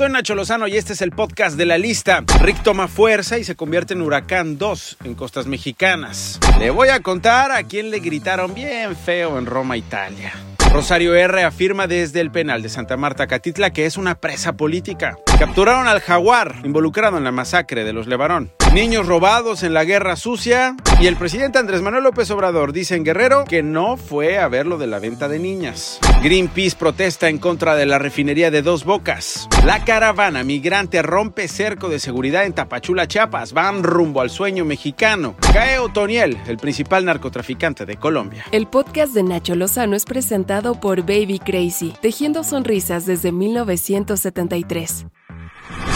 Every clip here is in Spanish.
Soy Nacho Lozano y este es el podcast de la lista. Rick toma fuerza y se convierte en Huracán 2 en costas mexicanas. Le voy a contar a quién le gritaron bien feo en Roma, Italia. Rosario R. afirma desde el penal de Santa Marta Catitla que es una presa política. Capturaron al jaguar involucrado en la masacre de los Levarón. Niños robados en la guerra sucia. Y el presidente Andrés Manuel López Obrador dice en Guerrero que no fue a ver lo de la venta de niñas. Greenpeace protesta en contra de la refinería de Dos Bocas. La caravana migrante rompe cerco de seguridad en Tapachula, Chiapas. Van rumbo al sueño mexicano. Cae Otoniel, el principal narcotraficante de Colombia. El podcast de Nacho Lozano es presentado por Baby Crazy, tejiendo sonrisas desde 1973.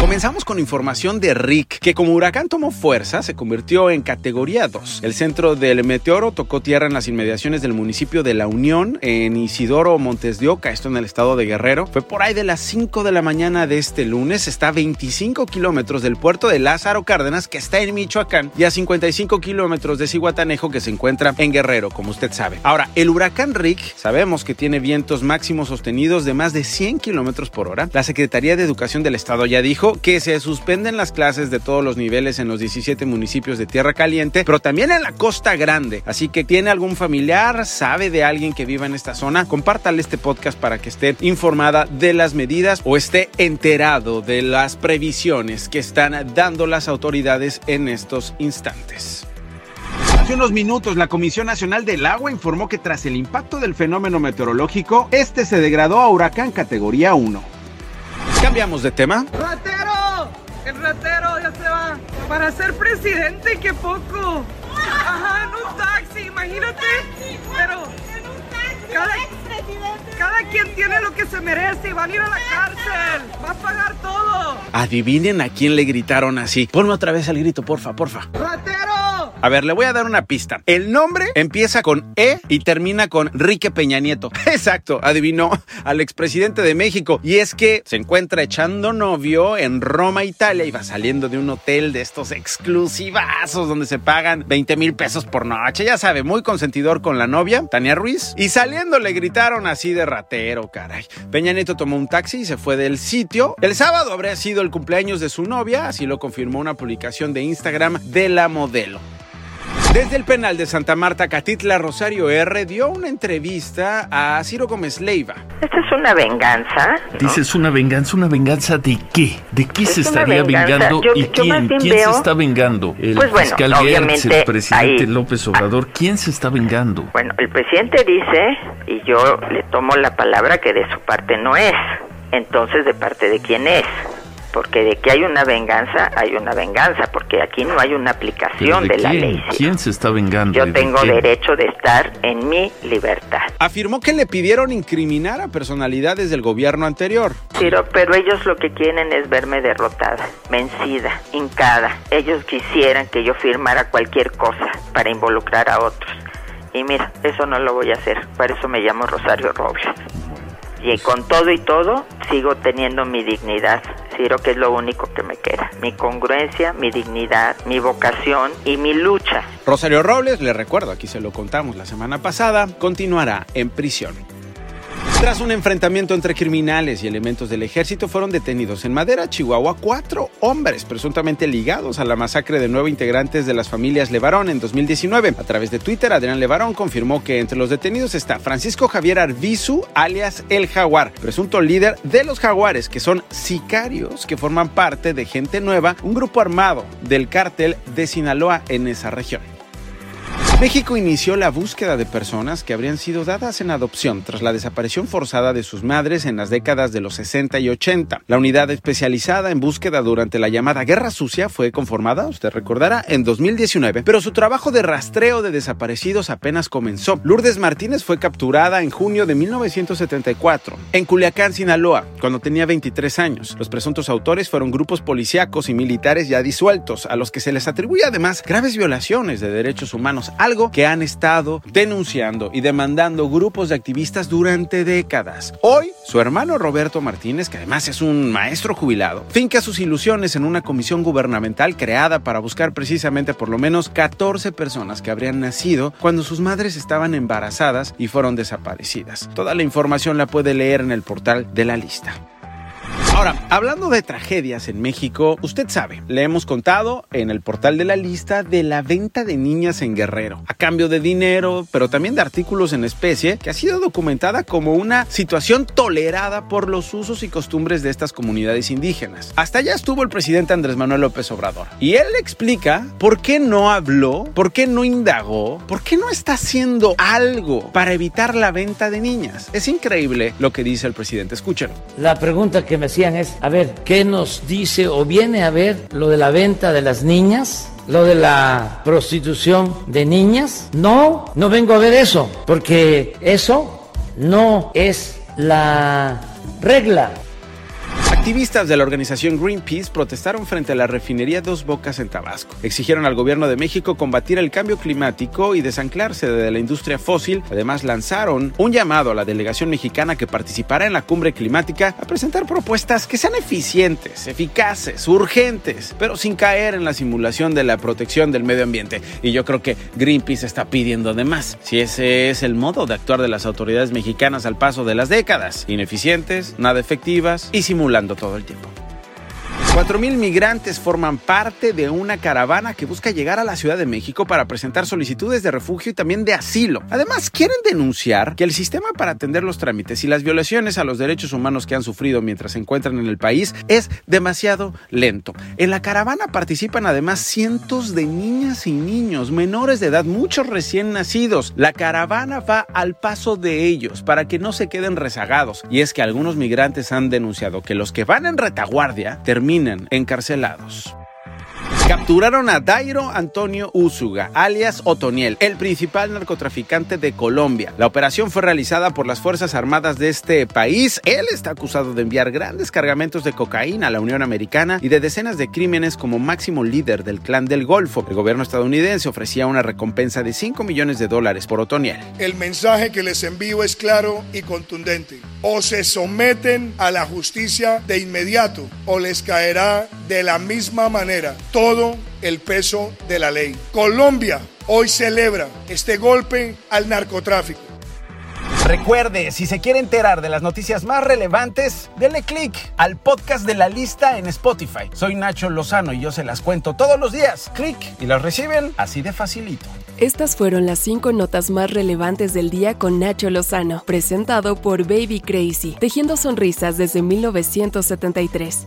Comenzamos con información de Rick, que como huracán tomó fuerza, se convirtió en categoría 2. El centro del meteoro tocó tierra en las inmediaciones del municipio de La Unión, en Isidoro Montes de Oca, esto en el estado de Guerrero. Fue por ahí de las 5 de la mañana de este lunes, está a 25 kilómetros del puerto de Lázaro Cárdenas, que está en Michoacán, y a 55 kilómetros de Cihuatanejo, que se encuentra en Guerrero, como usted sabe. Ahora, el huracán Rick, sabemos que tiene vientos máximos sostenidos de más de 100 kilómetros por hora. La Secretaría de Educación del Estado ya dijo que se suspenden las clases de todos los niveles en los 17 municipios de Tierra Caliente, pero también en la Costa Grande. Así que tiene algún familiar, sabe de alguien que viva en esta zona, compártale este podcast para que esté informada de las medidas o esté enterado de las previsiones que están dando las autoridades en estos instantes. Hace unos minutos, la Comisión Nacional del Agua informó que tras el impacto del fenómeno meteorológico, este se degradó a huracán categoría 1. Cambiamos de tema. Ratero ya se va. Para ser presidente, qué poco. Ajá, en un taxi, imagínate. Pero cada, cada quien tiene lo que se merece y van a ir a la cárcel. Va a pagar todo. Adivinen a quién le gritaron así. Ponme otra vez el grito, porfa, porfa. ¡Ratero! A ver, le voy a dar una pista. El nombre empieza con E y termina con Enrique Peña Nieto. Exacto, adivinó al expresidente de México. Y es que se encuentra echando novio en Roma, Italia, y va saliendo de un hotel de estos exclusivazos donde se pagan 20 mil pesos por noche. Ya sabe, muy consentidor con la novia, Tania Ruiz. Y saliendo le gritaron así de ratero, caray. Peña Nieto tomó un taxi y se fue del sitio. El sábado habría sido el cumpleaños de su novia, así lo confirmó una publicación de Instagram de la modelo. Desde el penal de Santa Marta, Catitla Rosario R. dio una entrevista a Ciro Gómez Leiva. Esta es una venganza. ¿no? Dices una venganza, ¿una venganza de qué? ¿De qué Es se estaría venganza. vengando Yo- y yo quién? ¿Quién se está vengando? El Pues bueno, fiscal Gertz, el presidente ahí- López Obrador. ¿Quién se está vengando? Bueno, el presidente dice, y yo le tomo la palabra que de su parte no es. Entonces, ¿de parte de quién es? Porque de que hay una venganza, hay una venganza, porque aquí no hay una ¿Pero aplicación de de, la quién? ley. sí. ¿Quién se está vengando? Yo de tengo derecho de estar en mi libertad. Afirmó que le pidieron incriminar a personalidades del gobierno anterior. Pero, pero ellos lo que quieren es verme derrotada, vencida, hincada. Ellos quisieran que yo firmara cualquier cosa para involucrar a otros. Y mira, eso no lo voy a hacer. Para eso me llamo Rosario Robles. Y con todo y todo, sigo teniendo mi dignidad. Ciro, que es lo único que me queda. Mi congruencia, mi dignidad, mi vocación y mi lucha. Rosario Robles, le recuerdo, aquí se lo contamos la semana pasada, continuará en prisión. Tras un enfrentamiento entre criminales y elementos del ejército, fueron detenidos en Madera, Chihuahua, cuatro hombres presuntamente ligados a la masacre de nueve integrantes de las familias Levarón en 2019. A través de Twitter, Adrián Levarón confirmó que entre los detenidos está Francisco Javier Arbizu, alias El Jaguar, presunto líder de los Jaguares, que son sicarios que forman parte de Gente Nueva, un grupo armado del cártel de Sinaloa en esa región. México inició la búsqueda de personas que habrían sido dadas en adopción tras la desaparición forzada de sus madres en las décadas de los 60 y 80. La unidad especializada en búsqueda durante la llamada Guerra Sucia fue conformada, usted recordará, en 2019, pero su trabajo de rastreo de desaparecidos apenas comenzó. Lourdes Martínez fue capturada en junio de 1974 en Culiacán, Sinaloa, cuando tenía 23 años. Los presuntos autores fueron grupos policíacos y militares ya disueltos, a los que se les atribuye además graves violaciones de derechos humanos, algo que han estado denunciando y demandando grupos de activistas durante décadas. Hoy, su hermano Roberto Martínez, que además es un maestro jubilado, finca sus ilusiones en una comisión gubernamental creada para buscar precisamente por lo menos 14 personas que habrían nacido cuando sus madres estaban embarazadas y fueron desaparecidas. Toda la información la puede leer en el portal de la lista. Ahora, hablando de tragedias en México, usted sabe, le hemos contado en el portal de la lista de la venta de niñas en Guerrero, a cambio de dinero, pero también de artículos en especie, que ha sido documentada como una situación tolerada por los usos y costumbres de estas comunidades indígenas. Hasta allá estuvo el presidente Andrés Manuel López Obrador. Y él explica por qué no habló, por qué no indagó, por qué no está haciendo algo para evitar la venta de niñas. Es increíble lo que dice el presidente. Escúchenlo. La pregunta que me es, a ver, ¿qué nos dice o viene a ver lo de la venta de las niñas? lo de la prostitución de niñas. No, no vengo a ver eso, porque eso no es la regla. Activistas de la organización Greenpeace protestaron frente a la refinería Dos Bocas en Tabasco. Exigieron al gobierno de México combatir el cambio climático y desanclarse de la industria fósil. Además, lanzaron un llamado a la delegación mexicana que participará en la cumbre climática a presentar propuestas que sean eficientes, eficaces, urgentes, pero sin caer en la simulación de la protección del medio ambiente. Y yo creo que Greenpeace está pidiendo de más. Si ese es el modo de actuar de las autoridades mexicanas al paso de las décadas, ineficientes, nada efectivas y simulando todo el tiempo. 4.000 migrantes forman parte de una caravana que busca llegar a la Ciudad de México para presentar solicitudes de refugio y también de asilo. Además, quieren denunciar que el sistema para atender los trámites y las violaciones a los derechos humanos que han sufrido mientras se encuentran en el país es demasiado lento. En la caravana participan además cientos de niñas y niños menores de edad, muchos recién nacidos. La caravana va al paso de ellos para que no se queden rezagados. Y es que algunos migrantes han denunciado que los que van en retaguardia terminan encarcelados. Capturaron a Dairo Antonio Úsuga, alias Otoniel, el principal narcotraficante de Colombia. La operación fue realizada por las Fuerzas Armadas de este país. Él está acusado de enviar grandes cargamentos de cocaína a la Unión Americana y de decenas de crímenes como máximo líder del clan del Golfo. El gobierno estadounidense ofrecía una recompensa de 5 millones de dólares por Otoniel. El mensaje que les envío es claro y contundente. O se someten a la justicia de inmediato o les caerá de la misma manera todo el peso de la ley. Colombia hoy celebra este golpe al narcotráfico. Recuerde, si se quiere enterar de las noticias más relevantes, denle click al podcast de la lista en Spotify. Soy Nacho Lozano y yo se las cuento todos los días. Click y las reciben así de facilito. Estas fueron las cinco notas más relevantes del día con Nacho Lozano, presentado por Baby Crazy, tejiendo sonrisas desde 1973.